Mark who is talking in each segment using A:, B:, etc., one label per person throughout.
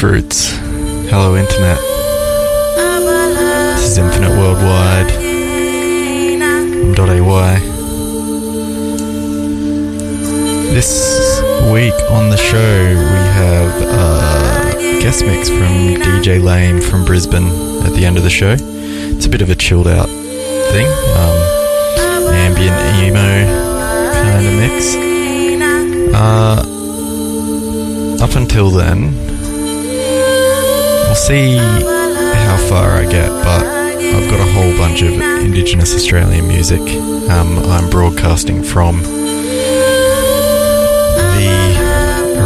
A: Fruits. Hello, Internet. This is Infinite Wurldwide. I'm Dot.AY. This week on the show, we have a guest mix from DJ Lame from Brisbane at the end of the show. It's a bit of a chilled out thing, um, ambient emo kind of mix. Uh, up until then, see how far I get, but I've got a whole bunch of Indigenous Australian music um, I'm broadcasting from the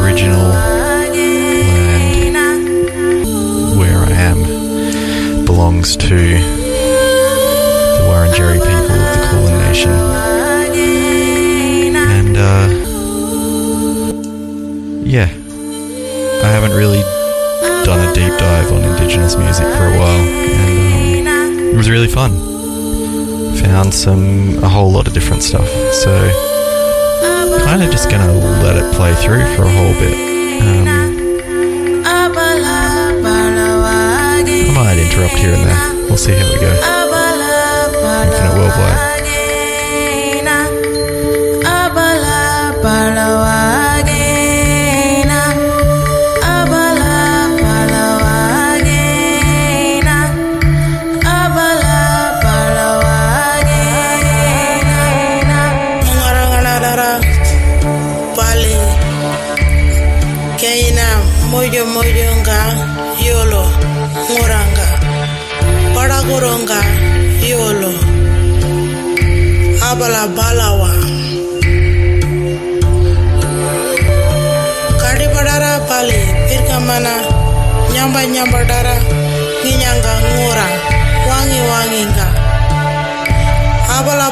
A: original land where I am belongs to the Wurundjeri people of the Kulin Nation. And, uh, yeah, I haven't really done a deep dive on Indigenous music for a while, and um, it was really fun. Found some, a whole lot of different stuff, so kind of just gonna let it play through for a whole bit. Um, I might interrupt here and there. We'll see how we go. Infinite
B: Wurldwide. Nyamba nyamba dara. Nginyanga ngura. Wangi wangi nga. Abala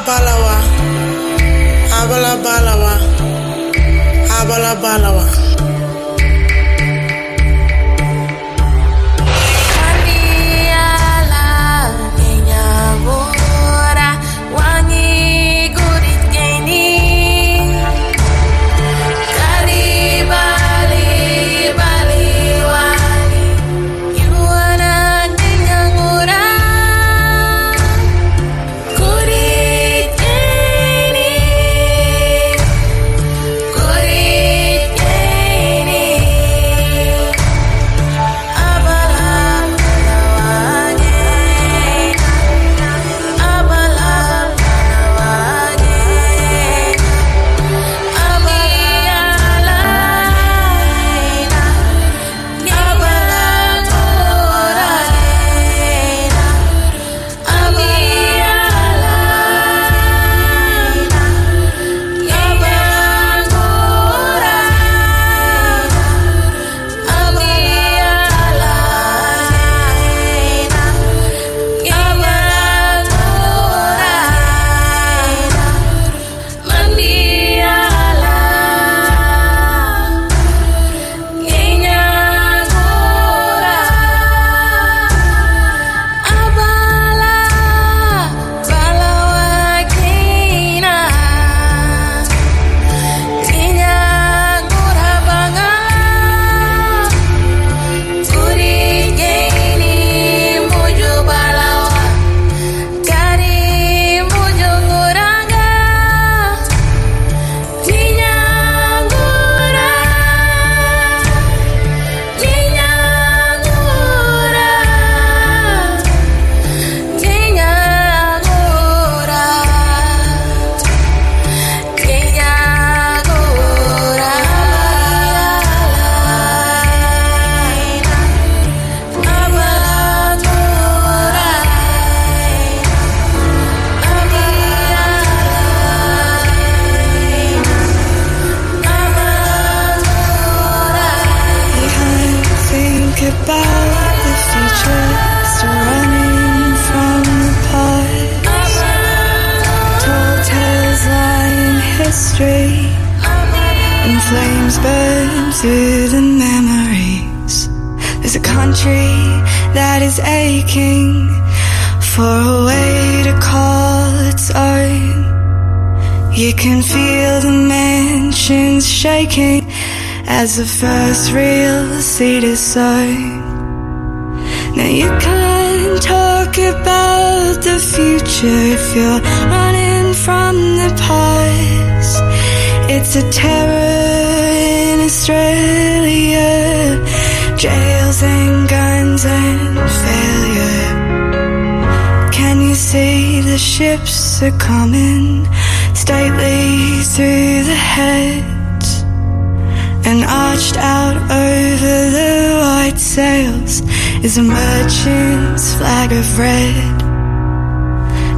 C: is a merchant's flag of red.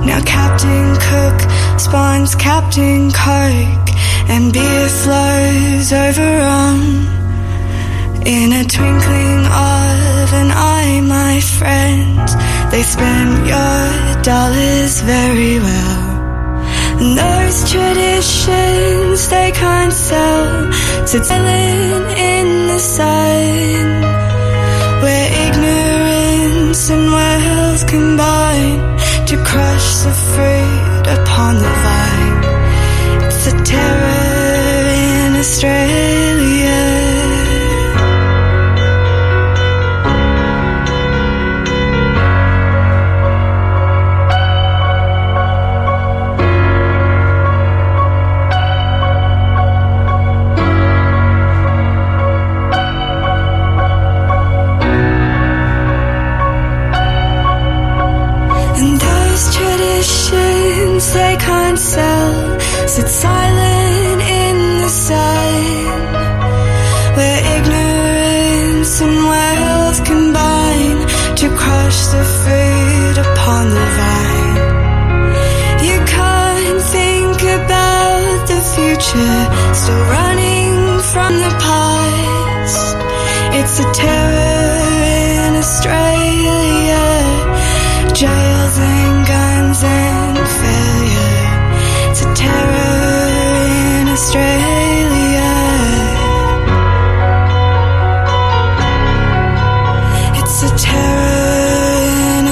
C: Now Captain Cook spawns Captain Coke and beer flows over on in a twinkling of an eye, my friend. They spend your dollars very well. And those traditions they can't sell, so silent in the sun, where ignorance and wealth combine to crush the fruit upon the vine. It's a terror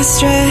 C: terror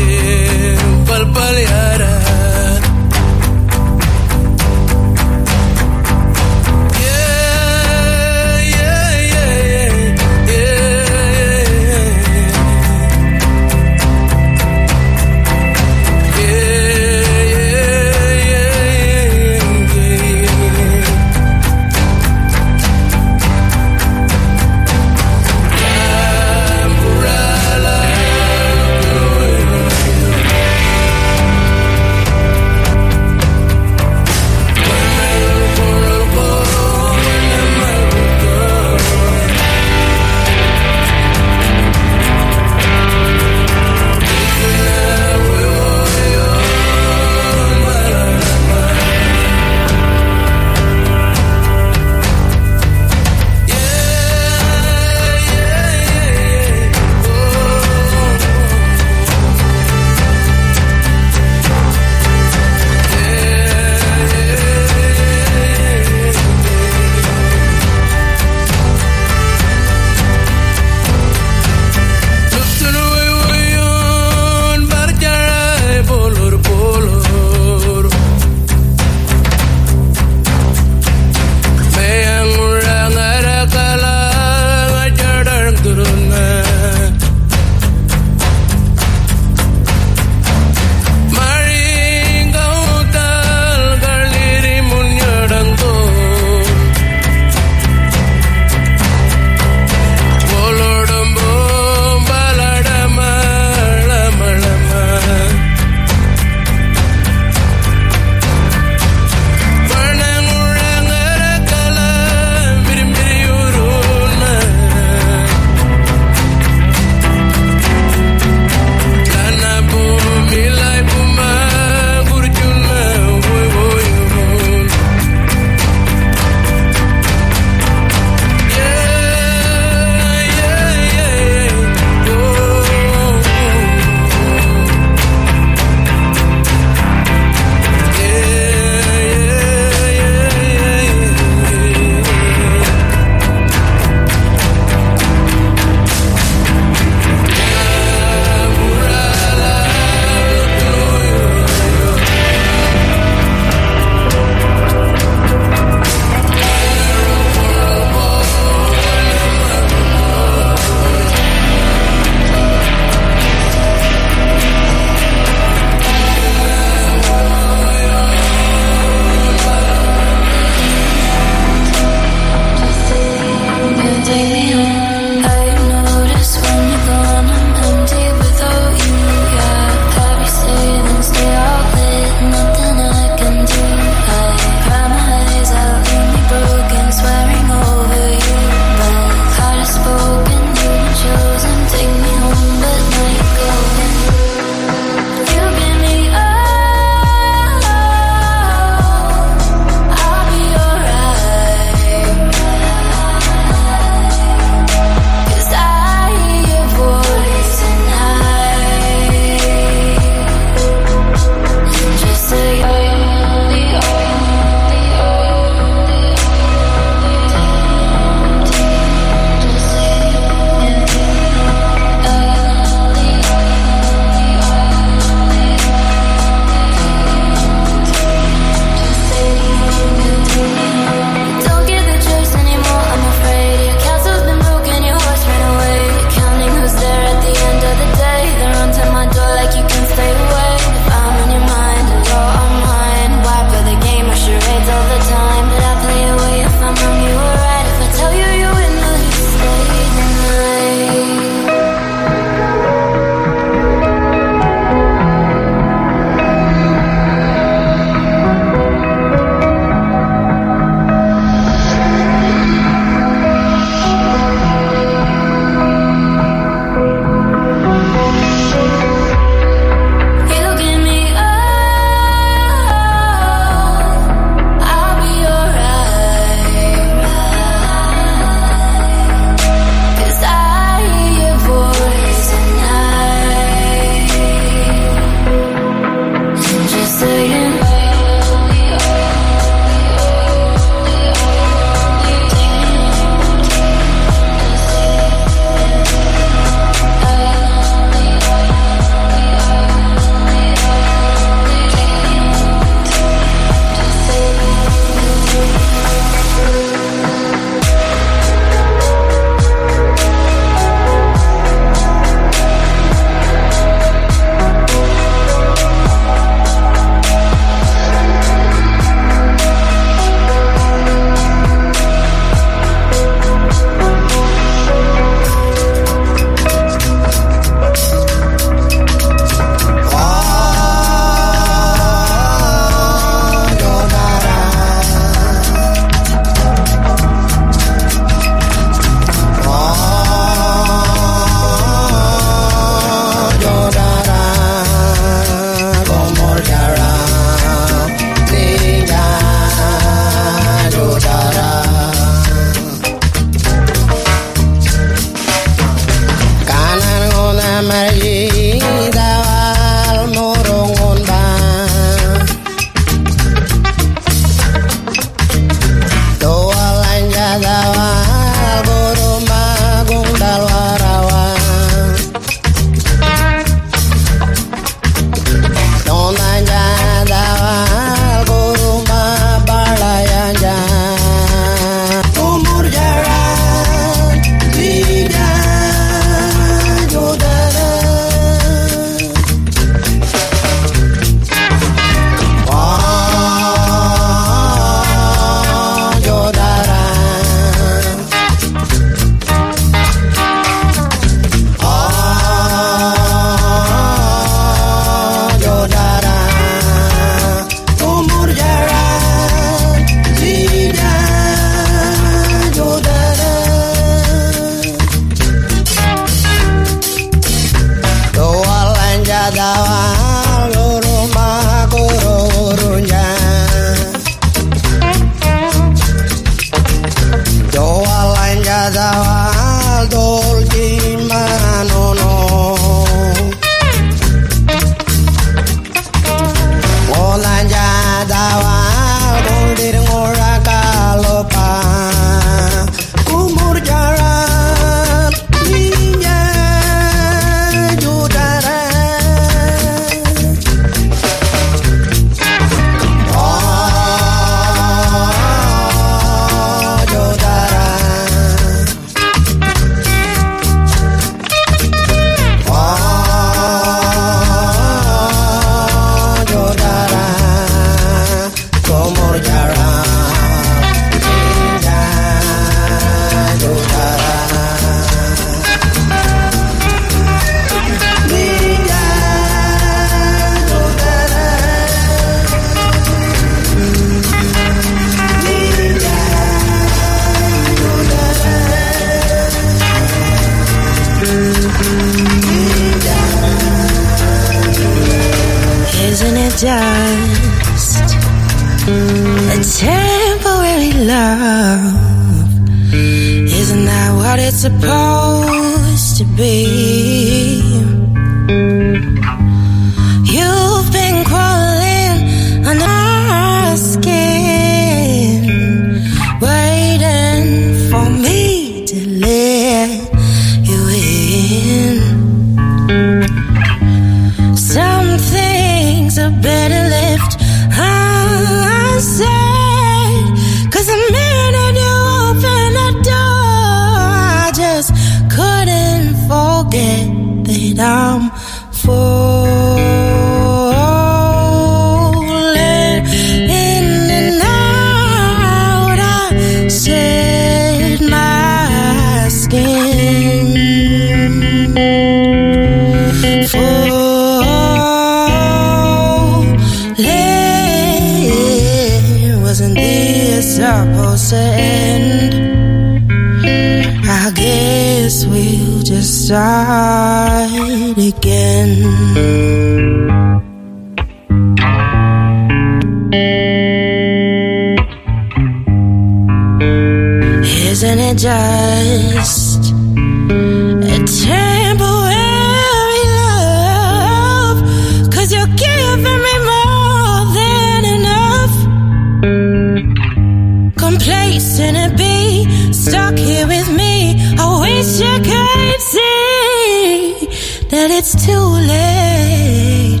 C: Someplace and
B: be stuck here with me. I wish could see that it's too late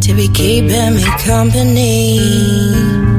B: to be keeping me company.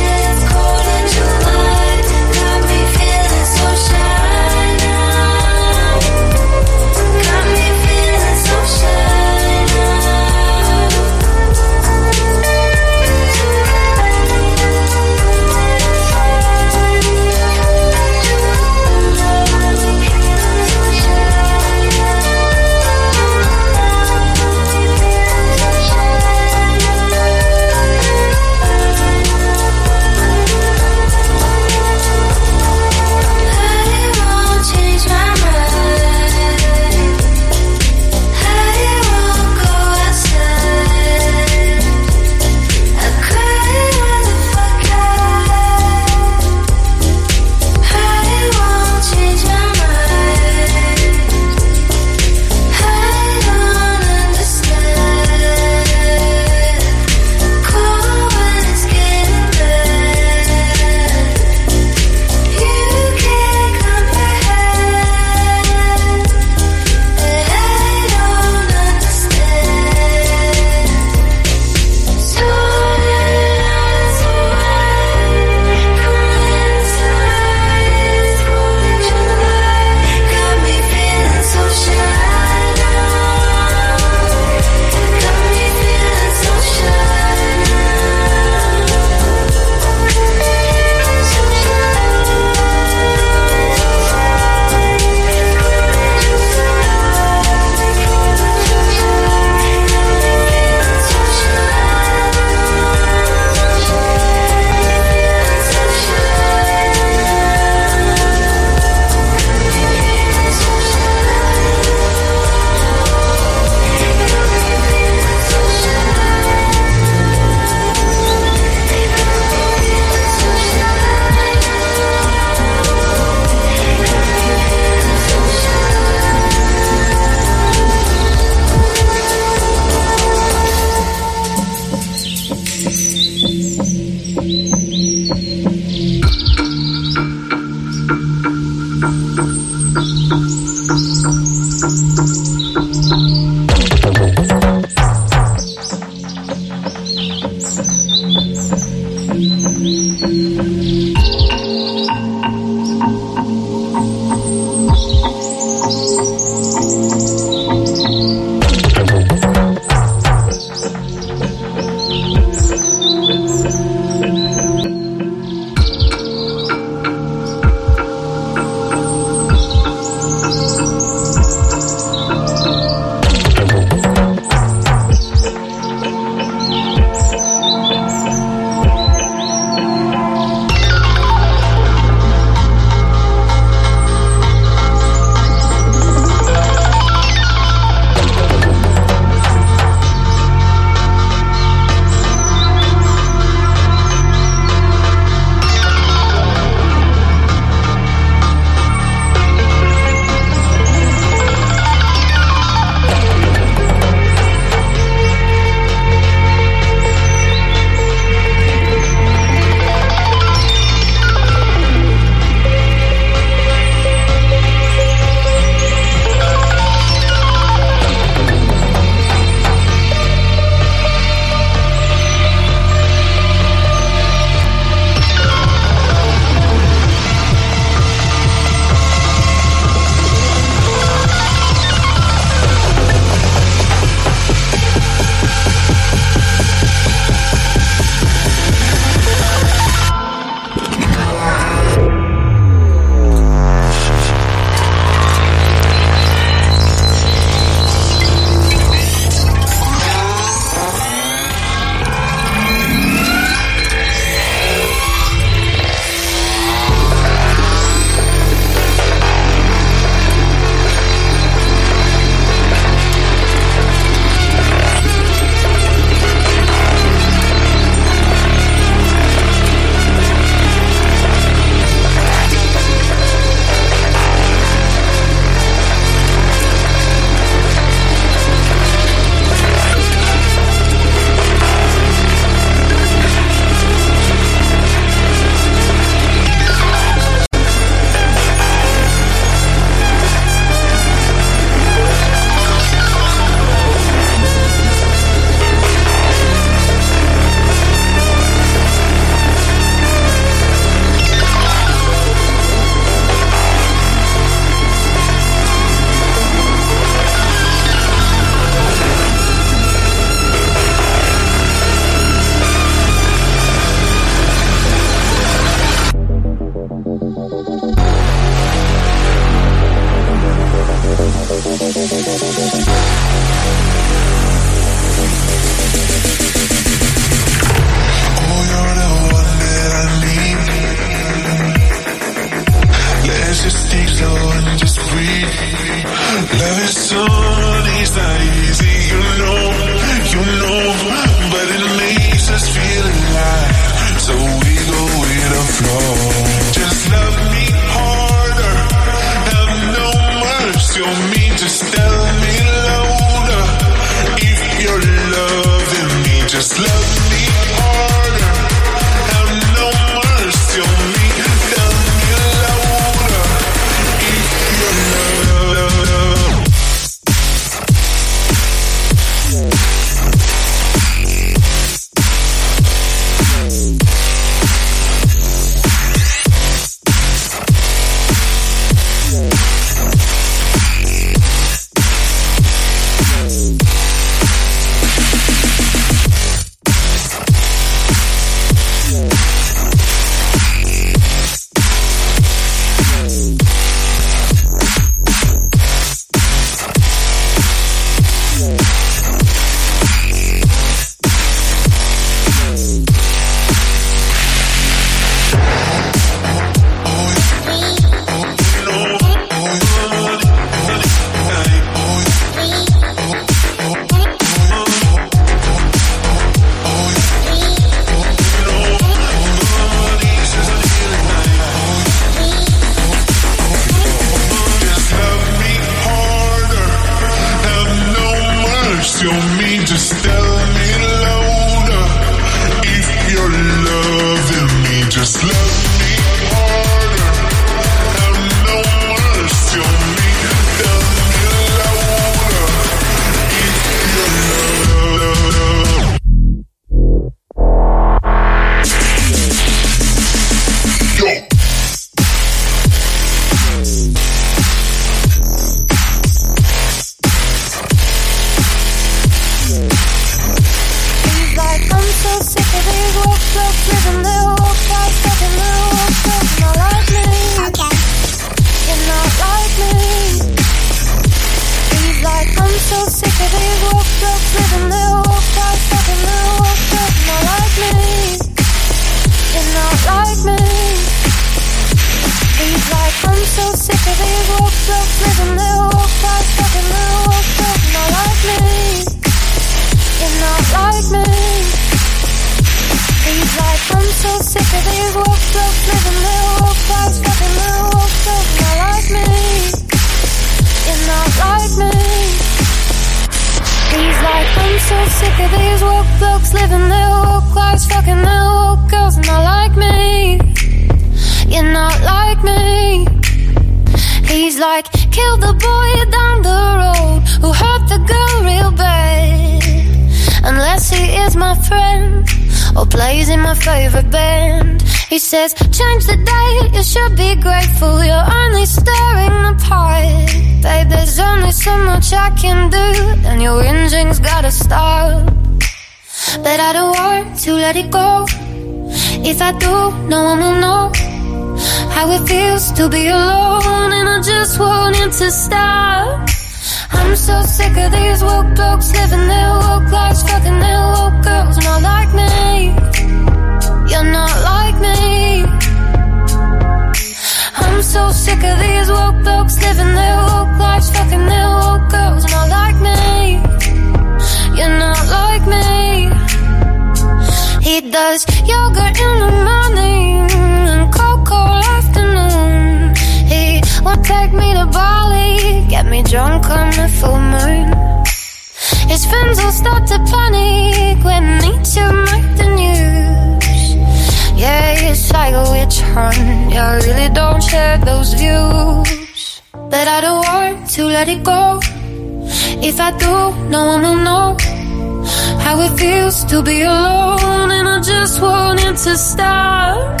B: To be
D: alone, and I just want it to stop.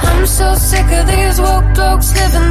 D: I'm so sick of these woke blokes living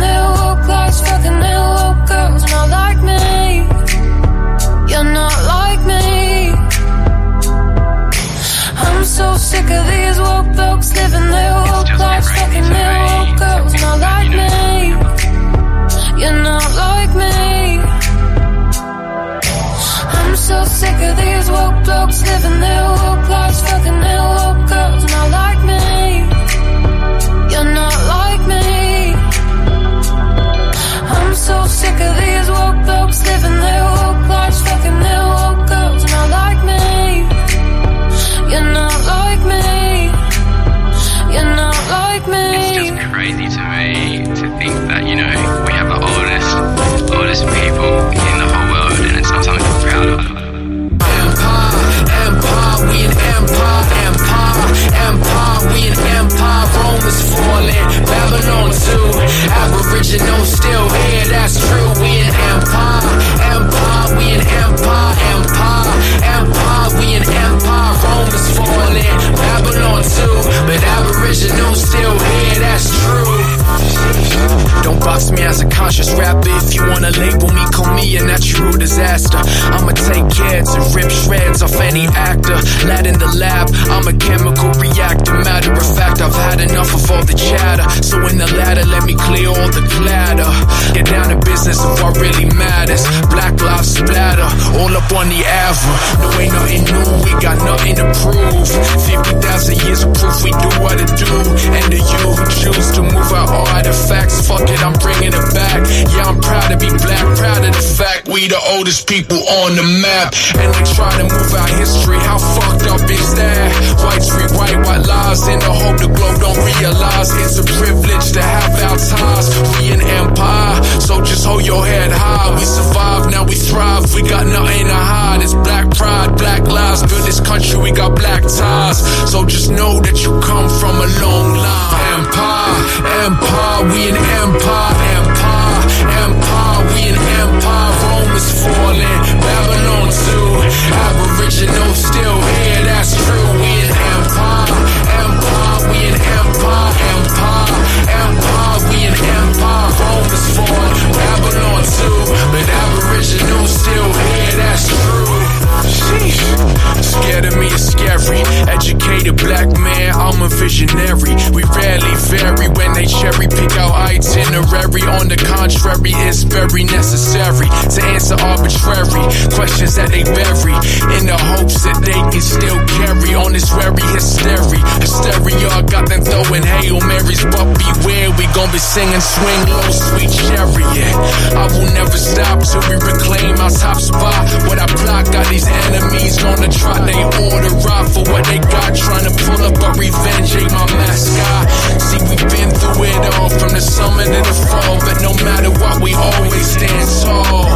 E: Aboriginal still here, that's true. We an empire, empire, we an empire, empire, empire, we an empire. Rome is falling, Babylon too. But Aboriginal still. Don't box me as a conscious rapper. If you wanna label me, call me a natural disaster. I'ma take care to rip shreds off any actor. Lad in the lab, I'm a chemical reactor. Matter of fact, I've had enough of all the chatter. So in the ladder, let me clear all the clatter. Get down to business of what really matters. Black lives splatter, all up on the Ava. No, ain't nothing new, we got nothing to prove. 50,000 years of proof we do what it do. And the you who choose to move all artifacts, fuck it, I'm bringing it back. Yeah, I'm proud to be black, proud of the fact we the oldest people on the map. And they try to move our history, how fucked up is that? Whites rewrite white white lies in the hope the globe don't realize it's a privilege to have our ties. We an empire, so just hold your head high. We survive, now we thrive. We got nothing to hide. It's black pride, black lives. Build this country, we got black ties. So just know that you come from a long line. Empire, empire, we an empire, empire, empire, we an empire. Rome is falling, Babylon too. Aboriginal still here, that's true. We an empire, empire, we an empire, empire, empire, we an empire. Rome is falling, Babylon too. But Aboriginal still here, that's true. Scared of me is scary. Educated black man, I'm a visionary. We rarely vary when they cherry pick our itinerary. On the contrary, it's very necessary to answer arbitrary questions that they bury in the hopes that they can still carry on this very hysteria. Hysteria got them throwing Hail Marys, but beware, we gon' be singing Swing Low, Sweet Chariot. I will never stop till we reclaim our top spot. What I block got these enemies on the trot, they order rock for what they got. Trying to pull up a revenge, ain't my mascot. See, we've been through it all from the summer to the fall, but no matter what, we always stand tall.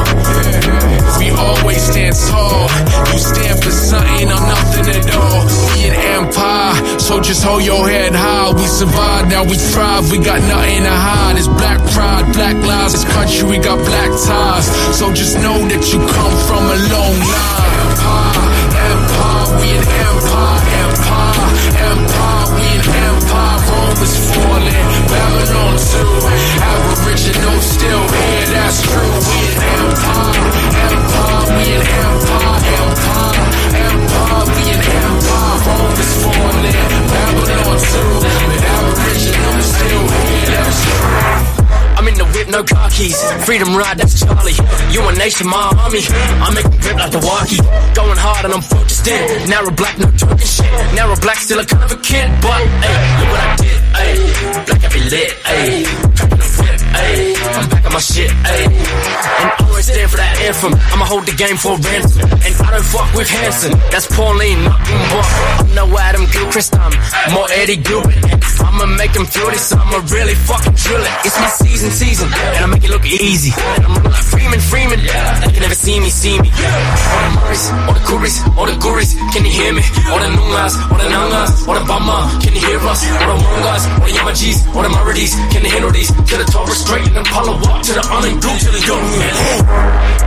E: We always stand tall. You stand for something or nothing at all. We an empire, so just hold your head high. we survive now we thrive. We got nothing to hide. It's black pride, black lives. This country, we got black ties. So just know that you come from a long line. Empire, we an empire, empire, empire, we an empire. Rome is falling, Babylon too. Aboriginal
F: Freedom ride, that's Charlie. You a nation, my army. I make them grip like the walkie. Going hard and I'm focused in. Narrow black, no talking shit. Narrow black, still a kind of a kid. But, hey, look what I did, hey. Black, I be lit, hey. The whip. I'm back on my shit, hey. And always stand for that anthem. I'ma hold the game for ransom. And I don't fuck with Hanson. That's Pauline, nothing but. I'm no Adam Gilchrist, I'm more Eddie Gilbert. I'ma make them feel this, I'ma really fucking drill it. It's my season, season, and I make it look easy. And I'm like Freeman, Freeman. They can never see me, see me. All the Murrays, all the Kooris, all the Guris, can you hear me? All the Nungas, all the Nangas, all the Bama, can you hear us? All the Wongas, all the Yamatjis, all the Maridis, can you handle these? To the Torres Strait and Palo walk to the onion blue to the young man.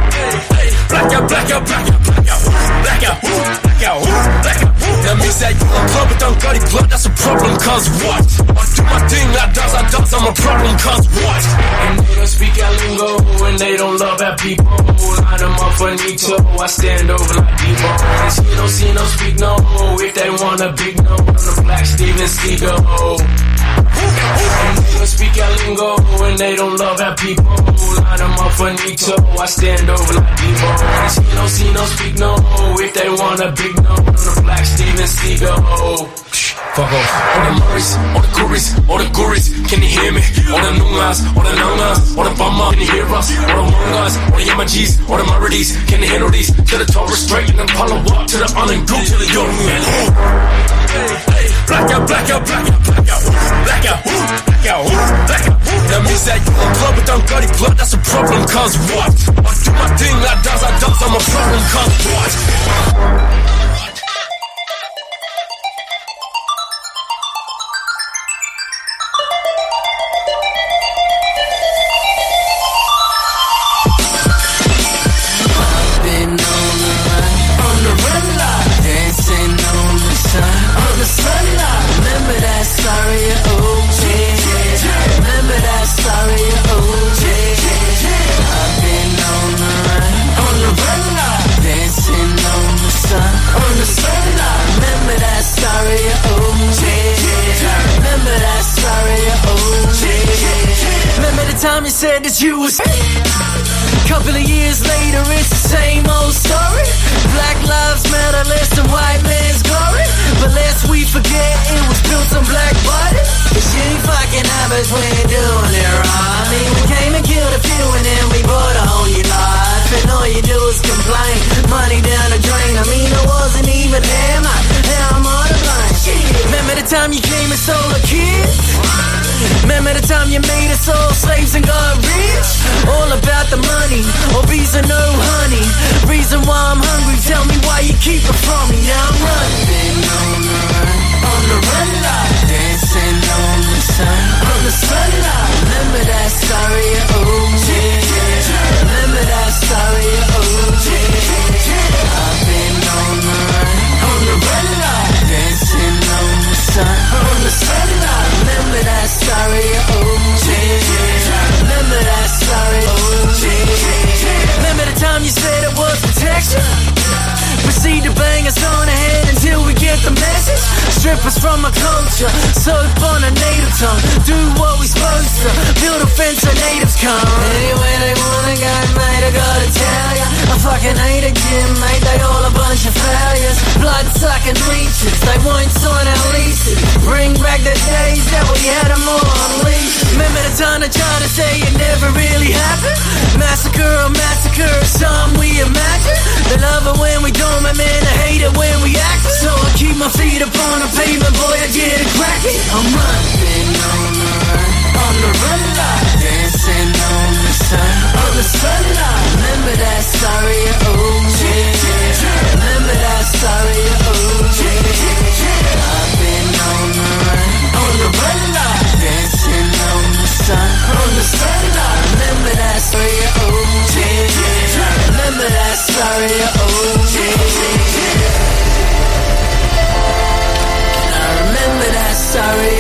F: Black out, black out, black out, black out, black out, black out, black out. That means that you a club but don't got that's a problem, what? I do my thing, I does, I does, I'm a problem, what? And they don't speak our lingo, and they don't love our people. Line them up for I stand over like people. And see no, see no, speak no, if they want a big no, I'm the black Steven Seagal. And they don't speak our lingo, and they don't love our people. Line them up for Nito, I stand over like people. See no, see no, speak no, if they want a big no, I'm the black Steven Seagal. Fuck off. All the Murrays, all the Kooris, all the Guris, can you hear me? All the Nungas, all the Nangas, all the Bama, can you hear us? All the Wongas, all the Yamatjis, all the Maridis, can you handle these? To the Torres Strait and then Palo walk to the onion blue to the young man. Black out, black out, black out, black out, black out, black out, black out. That means that you a club but don't got blood, that's a problem, cause what? I do my thing, I does, I does, I'm a problem, cause what?
G: Time you said that you was. Couple of years later, it's the same old story. Black lives matter, less than white man's glory. But lest we forget, it was built on black bodies. The shitty fucking habits, we ain't doing it right. I mean, we came and killed a few and then we bought a whole new life. And all you do is complain, money down the drain. I mean, I wasn't even there. Now I'm on the blind. Remember the time you came and stole a kid? Remember the time you made us all slaves and got rich? All about the money, or visa no oh, honey. Reason why I'm hungry, tell me why you keep it from me. Now I'm running on the run, on the run line, dancing on the sun, on the sunlight. Remember that sorry OG, remember that sorry OG. I've been on the run, on the run line, dancing on the sun, on the sunlight. Sorry OG, remember that sorry OG. Remember the time you said it was protection? Proceed to bang us on the head until we get the message. Strip us from our culture, soak on a native tongue. Do what we supposed to, build a fence so natives come. Anyway, they wanna go, mate, I gotta tell ya. I fucking hate a gym, mate, they all a bunch of failures. Blood sucking leeches, they won't sign our leases. Bring back the days that we had them all unleashed. Remember the time they tried to say it never really happened? Massacre, a massacre, some we imagine. They love it when we don't, my man, I hate it when we act. So I keep my feet up on the pavement, boy, I get it cracking. I'm running on the run, on the run line, dancing on the sun, on the sunlight. Remember that sorry. Remember that sorry. I've been on the run, on the run.
H: Dancing on
I: the
G: sun, on
J: the sun. Remember that sorry. Remember that sorry, I remember that sorry.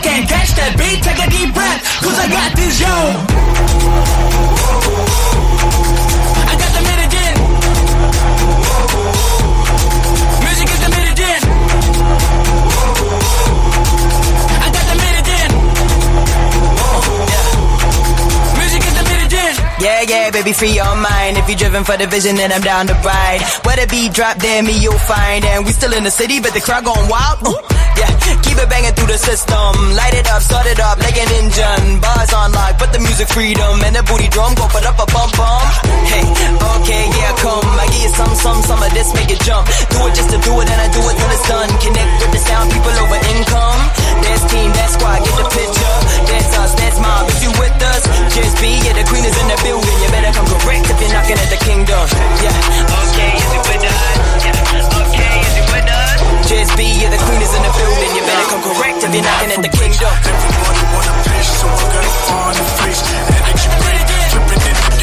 J: Can't catch that beat. Take a deep breath, cause I got this, yo. I got the. Music is the. I got the medicine. Music is the.
K: Yeah, yeah, baby, free your mind. If you're driven for the vision, then I'm down to ride. Where the beat drop, there me you'll find. And we still in the city, but the crowd going wild. Uh, yeah, keep it banging through the system. Light it up, start it up like an engine. Bars on lock, but the music freedom. And the booty drum, go put up a bump bump. Hey, okay, yeah, come. I give you some, some, some of this, make it jump. Do it just to do it, and I do it till it's done. Connect with the sound, people over income. That's team, that's squad, get the picture. That's us, that's mob. If you with us, just be, yeah, the queen is in the building. You better come correct if you're knocking at the kingdom. Yeah, okay, is it with us? Yeah, okay, is it with us? Just be, yeah, the queen is in the building. You better come correct if you're knocking at the kingdom.
L: Everybody want a piece, so I gotta find a face. Energy break, flipping in the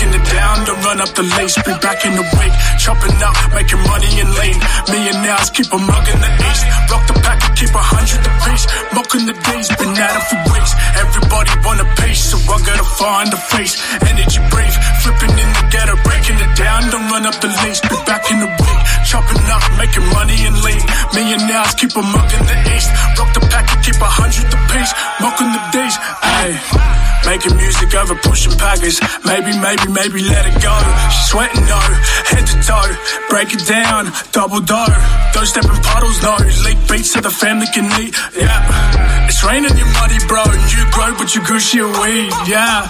L: breaking it down to run up the lace. Be back in the wake, chopping up, making money in lane. Millionaires keep a mug in the ace. Rock the pack and keep a hundred the pace. Mocking the days, been at it for weeks. Everybody wanna pace, so I gotta find a face. Energy brave, flipping in the ghetto, breaking it down to run up the lace. Be back in the wake, chopping up, making money in lane. Millionaires keep a mug in the ace. Rock the pack and keep a hundred the pace. Mocking the days, ayy. Making music over pushing packers. Maybe, maybe, maybe let it go. She's sweating, no. Head to toe. Break it down. Double dough. Don't step in puddles, no. Leak beats so the family can eat. Yeah. It's raining, you muddy, bro. You grow, but you Gucci a weed. Yeah.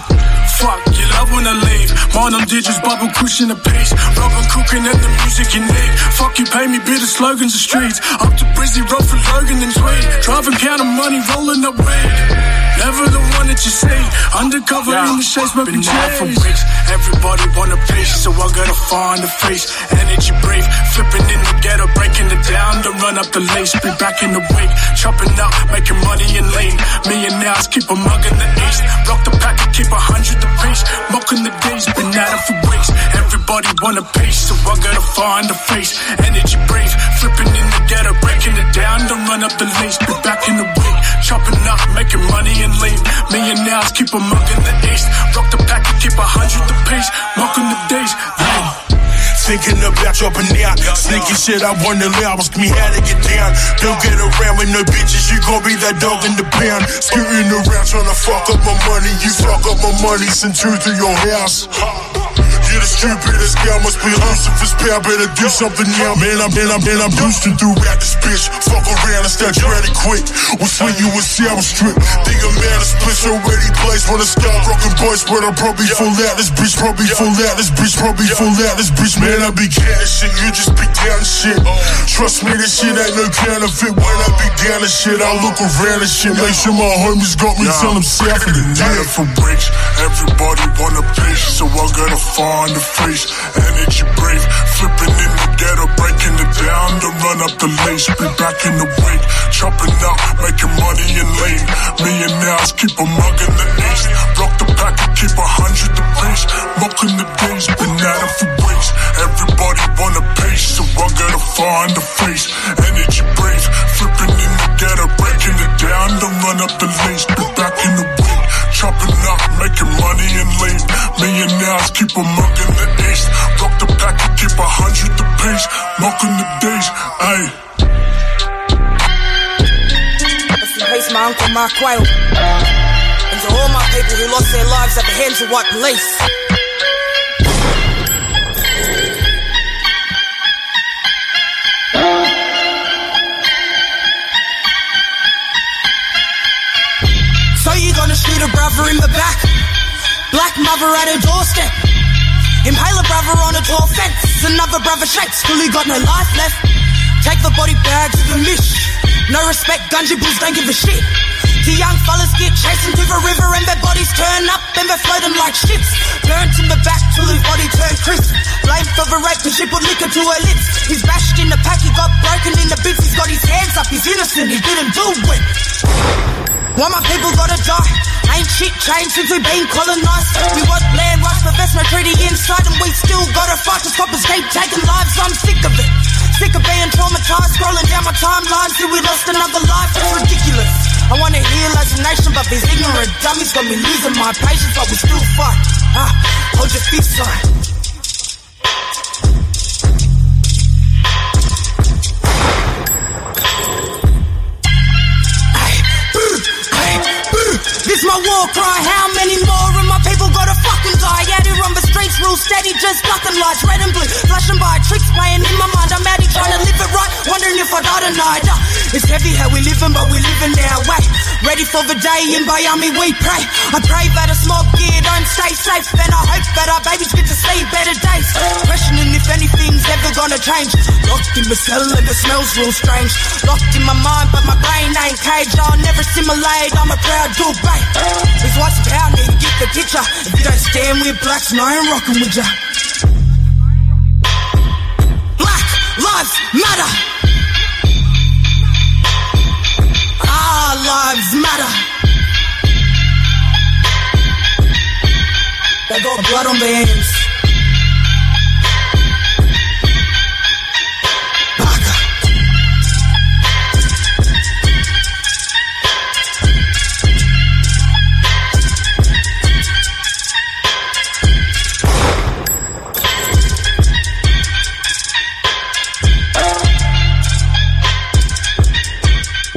L: Fuck, you love when I leave. Mine on digits, bubble cushion a piece. Robin cooking and the music you need. Fuck, you pay me bitter slogans the streets. Up to Brizzy, roll for Logan and Tweed. Driving, counting money, rolling up weed. Never the one that you say. Undercover in the shades, been mad for weeks. Everybody want a piece, so I gotta find a face. Energy brave, flipping in the ghetto, breaking it down. To run up the lace, be back in the wake. Chopping up, making money in lane. Millionaires keep a mug in the east. Block the pack and keep a hundred the pace. Mocking the days, been at it for weeks. Everybody want a piece, so I gotta find a face. Energy brave, flipping in the ghetto, breaking it down. To run up the lace, be back in the wake. Chopping up, making money in lane. Millionaires keep a mug in the east. Rock the pack and keep a hundred pace. Mocking the days. Hey.
M: Thinking about dropping out. Sneaky shit, I live. Ask me how to get down. Don't get around with no bitches. You gon' be that dog in the pound. Scooting around trying to fuck up my money. You fuck up my money, send two to your house. You're the stupidest guy, must be Lucifer's power. Better do something now. Man, I'm, man, I'm, man, I'm boosting throughout this bitch. Fuck around and start ready quick. We'll swing you with Seattle strip. Think a man is splits already placed. Wanna start rocking boys, but I'm probably full out this bitch. Probably full out this bitch. Probably full out this bitch. Man, I be counting shit. You just be down shit. Trust me, this shit ain't no counterfeit. When I be down and shit, I look around and shit. Make sure my homies got me. Tell them south of the
L: Night for breaks, everybody want a piece, so I gotta find a face. Energy brave, flipping in the ghetto, breaking it down to run up the lace. Be back in the wake, chopping up, making money in lane. Millionaires keep a mug in the east, rock the pack and keep a hundred the pace. Mocking the days, been at it for weeks. Everybody want a pace, so I gotta find a face. Energy brave, flipping the ghetto, breaking it down to run up the lace. Be back in the wake, chopping up, making money in lane. Millionaires keep a mug in the east, rock the pack and keep a hundred the pace. Mocking the days, ayy.
N: Peace, my uncle Mark Quayle. And to all my people who lost their lives at the hands of white police. Black mother at her doorstep. Impale a brother on a tall fence. Another brother shakes till he got no life left. Take the body bag to the mish. No respect, gungy bulls don't give a shit. The young fellas get chased into the river and their bodies turn up and they're floating like ships. Burnt in the back till his body turned crisp. Blamed for the rape and she put liquor to her lips. He's bashed in the pack, he got broken in the bits. He's got his hands up, he's innocent, he didn't do it. Why my people gotta die? Ain't shit changed since we've been colonized. We want land rights, but there's no treaty inside, and we still gotta fight to stop keep taking lives. I'm sick of it. Sick of being traumatized, scrolling down my timeline till we lost another life. It's ridiculous. I wanna heal as a nation, but these ignorant dummies got me losing my patience, but we still fight. Ah, hold your feet, high. My war cry. How many more real steady, just nothing lights, red and blue, flashing by, tricks playing in my mind. I'm out here trying to live it right, wondering if I die tonight. Uh, It's heavy how we living, but we living our way. Ready for the day in Miami, we pray. I pray that a small gear don't stay safe, and I hope that our babies get to see better days. Questioning if anything's ever gonna change. Locked in the cell and it smells real strange. Locked in my mind, but my brain ain't caged. I'll never simulate. I'm a proud Dubai. It's what's about me. The picture. If you don't stand with blacks, no, I ain't rocking with ya. Black lives matter. Our lives matter. They got blood on their hands.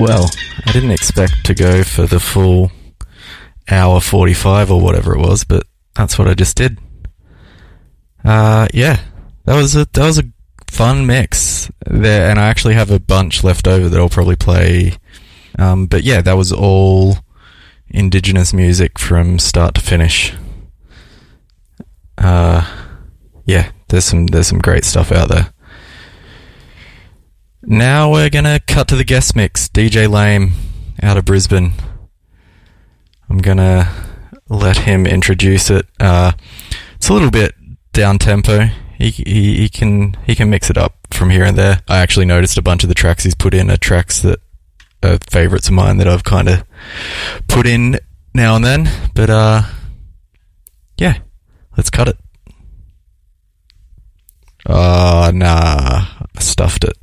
A: Well, I didn't expect to go for the full hour 45 or whatever it was, but that's what I just did. Uh, yeah, that was a, that was a fun mix there, and I actually have a bunch left over that I'll probably play. Um, but yeah, that was all indigenous music from start to finish. Uh, yeah, there's some, there's some great stuff out there. Now we're gonna cut to the guest mix. DJ Lame out of Brisbane. I'm gonna let him introduce it. Uh, it's a little bit down tempo. He, he he can he can mix it up from here and there. I actually noticed a bunch of the tracks he's put in are tracks that are favorites of mine that I've kind of put in now and then. But uh, yeah, let's cut it. Oh, nah, I stuffed it.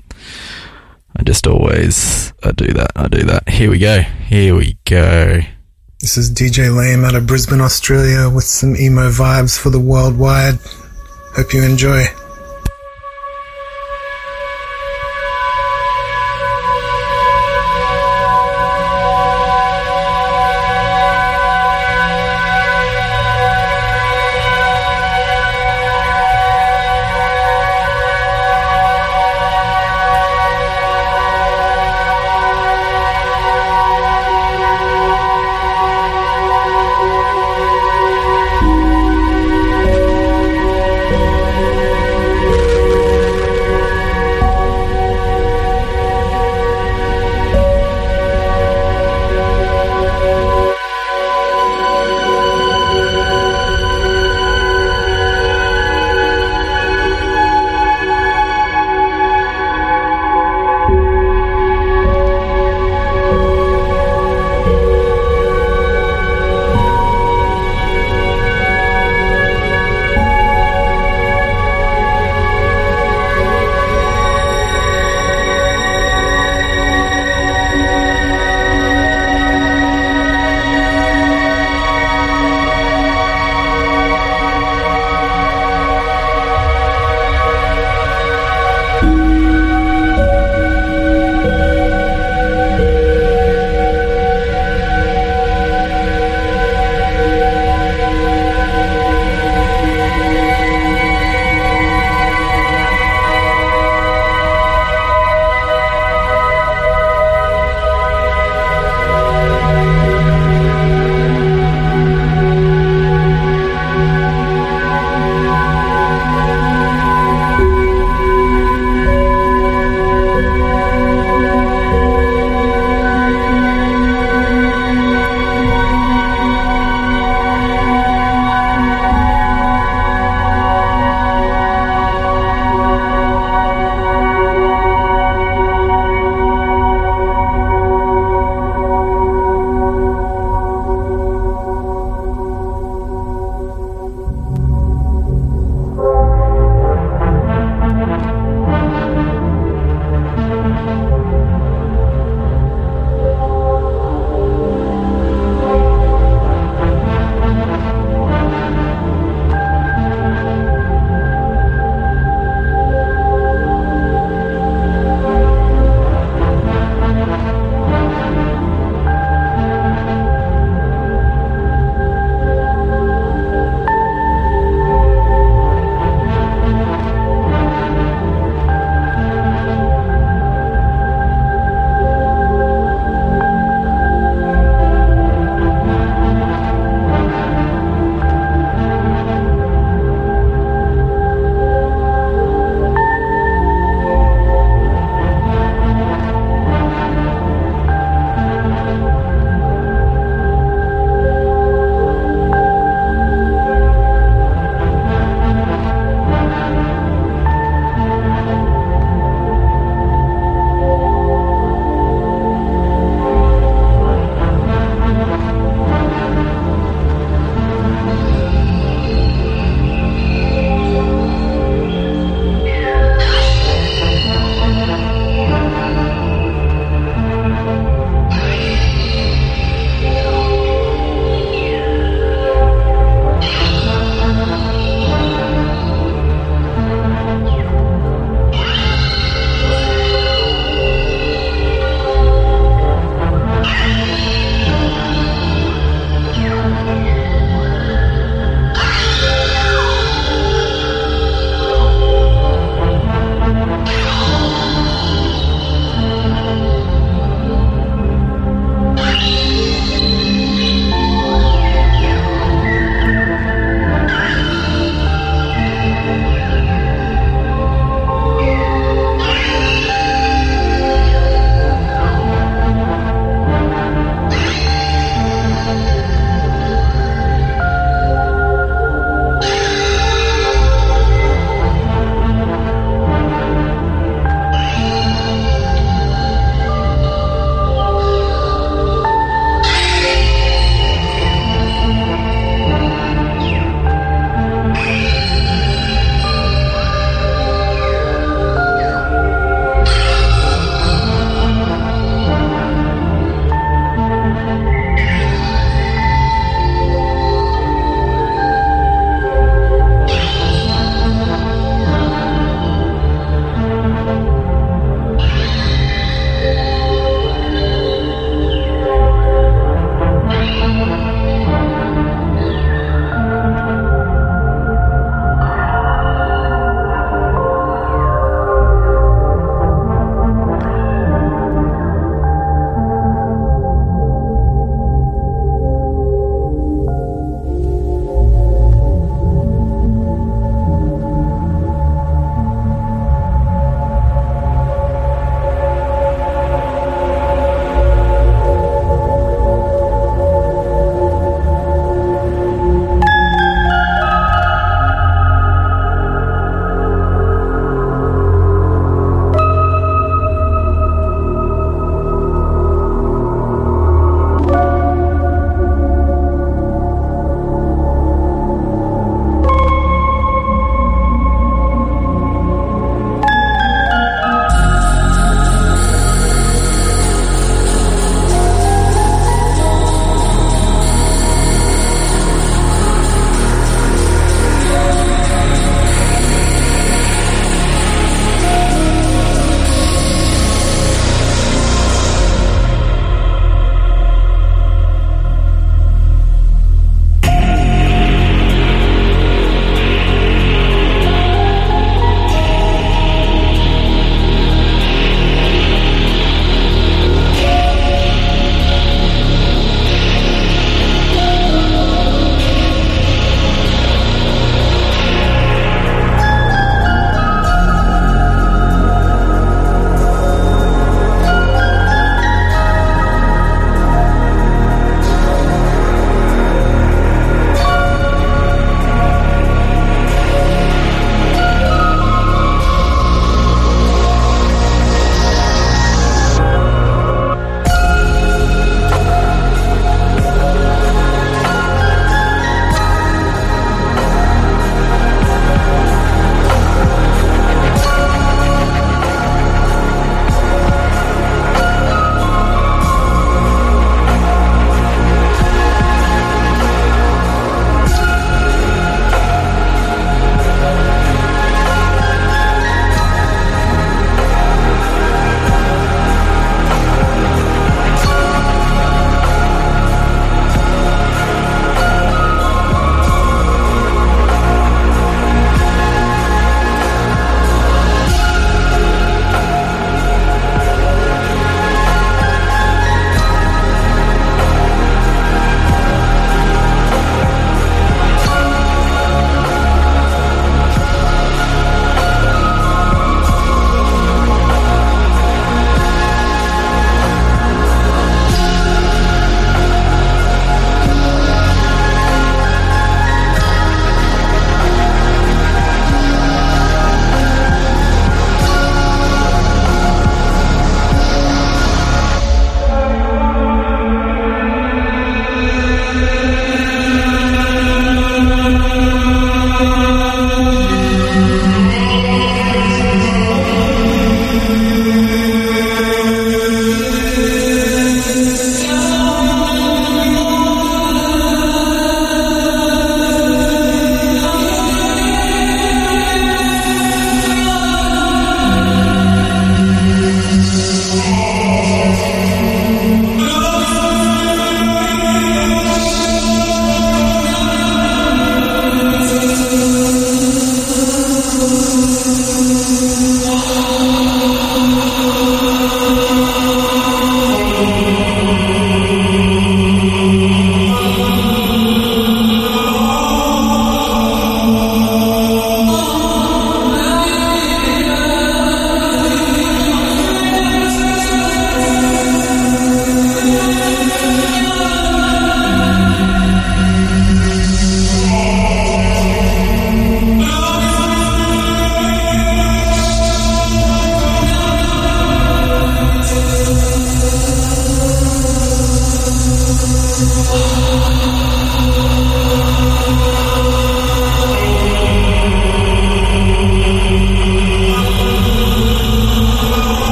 A: I just always I do that. I do that. Here we go. Here we go.
O: This is DJ Lame out of Brisbane, Australia, with some emo vibes for the worldwide. Hope you enjoy.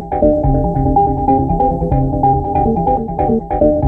P: Thank you.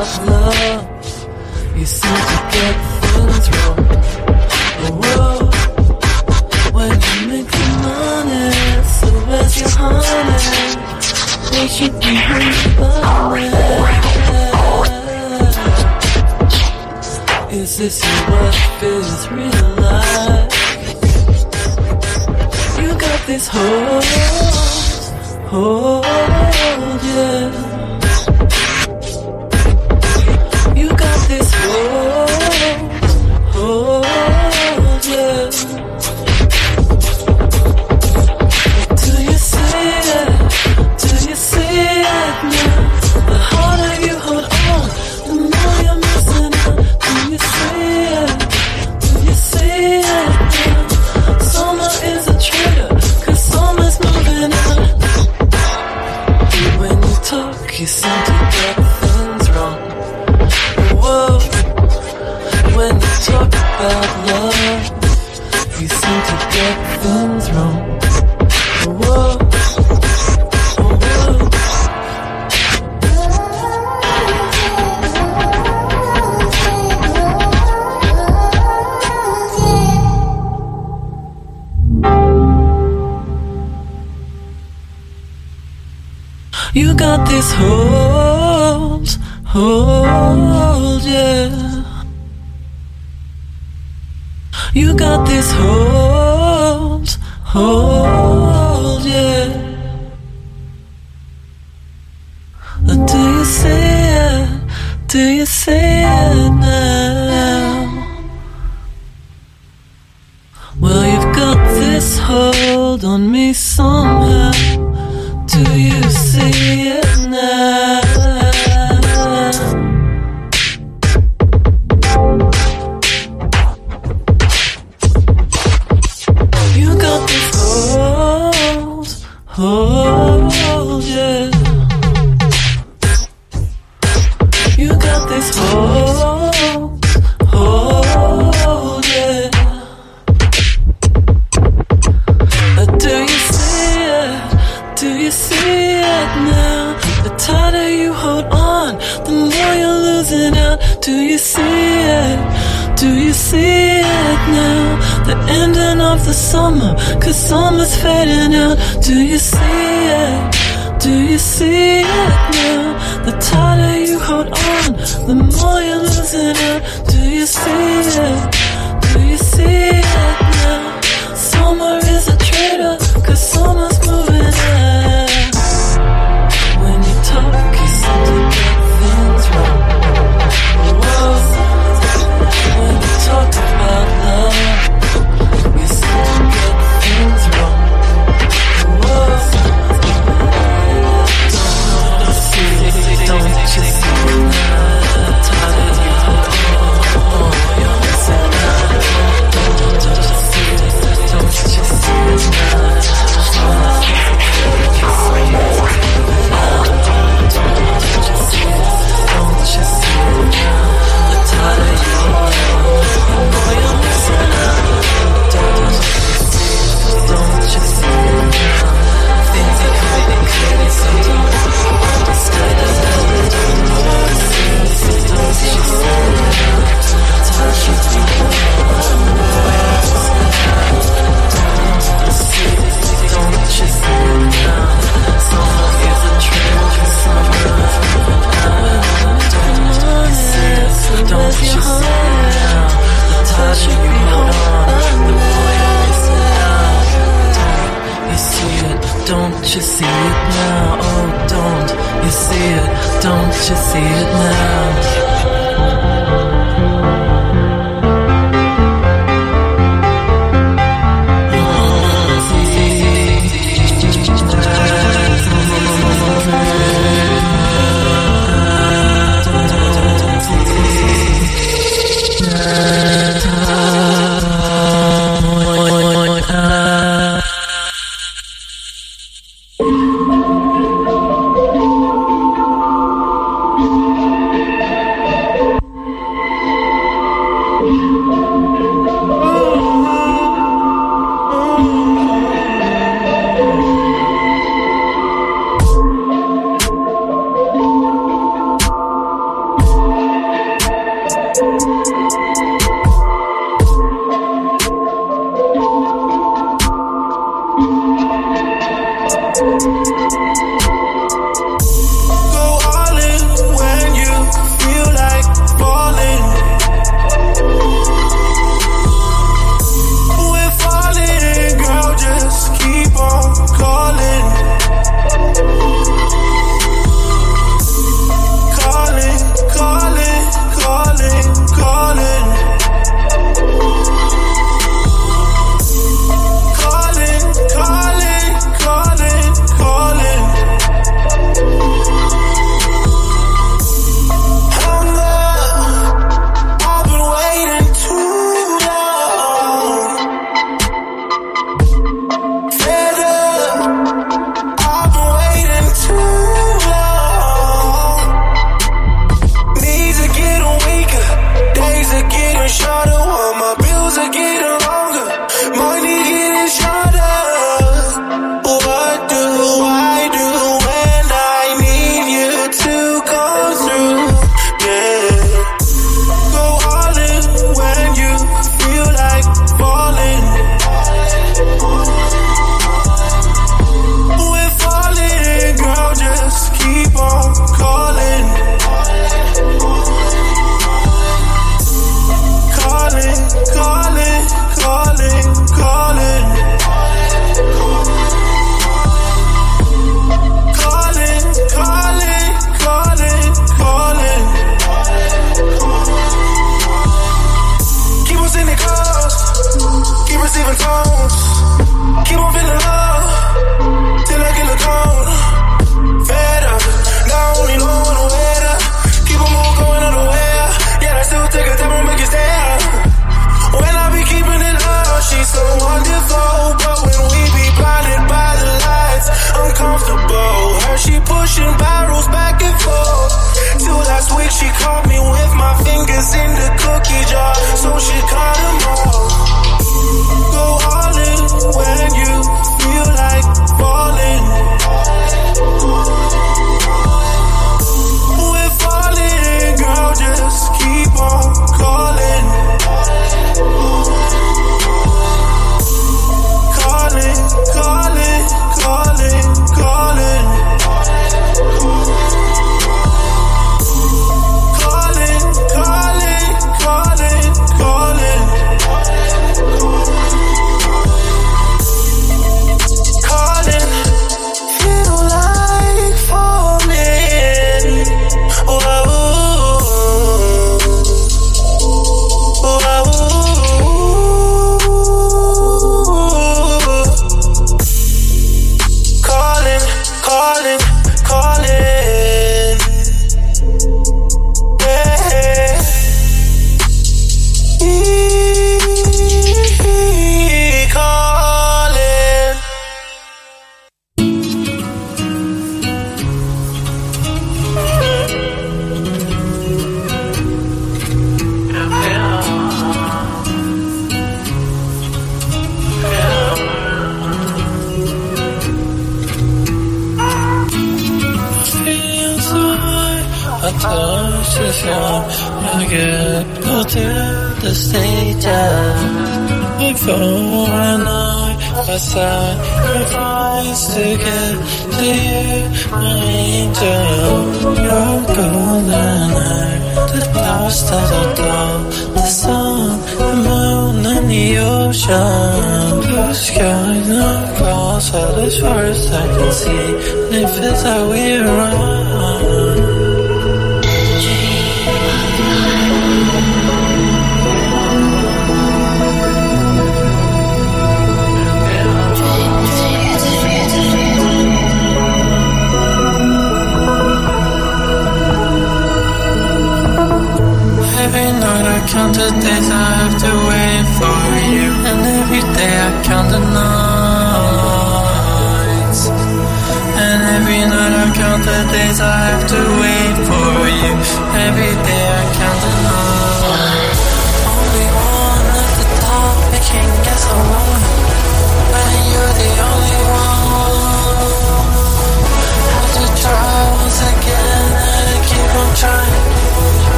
G: of love. You seem to get things wrong. Whoa, when you make the money, so
Q: where's your honey? They should be honest. Is this what feels real life? You got
G: this whole, whole.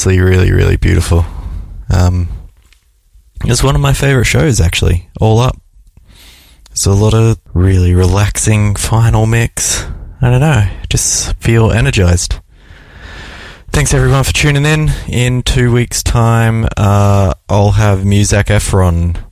G: honestly really, really beautiful. Um, it's one of my favorite shows, actually, all up. It's a lot of really relaxing final mix. I don't know, just feel energized. Thanks everyone for tuning in. In two weeks' time, uh, I'll have Muzak Efron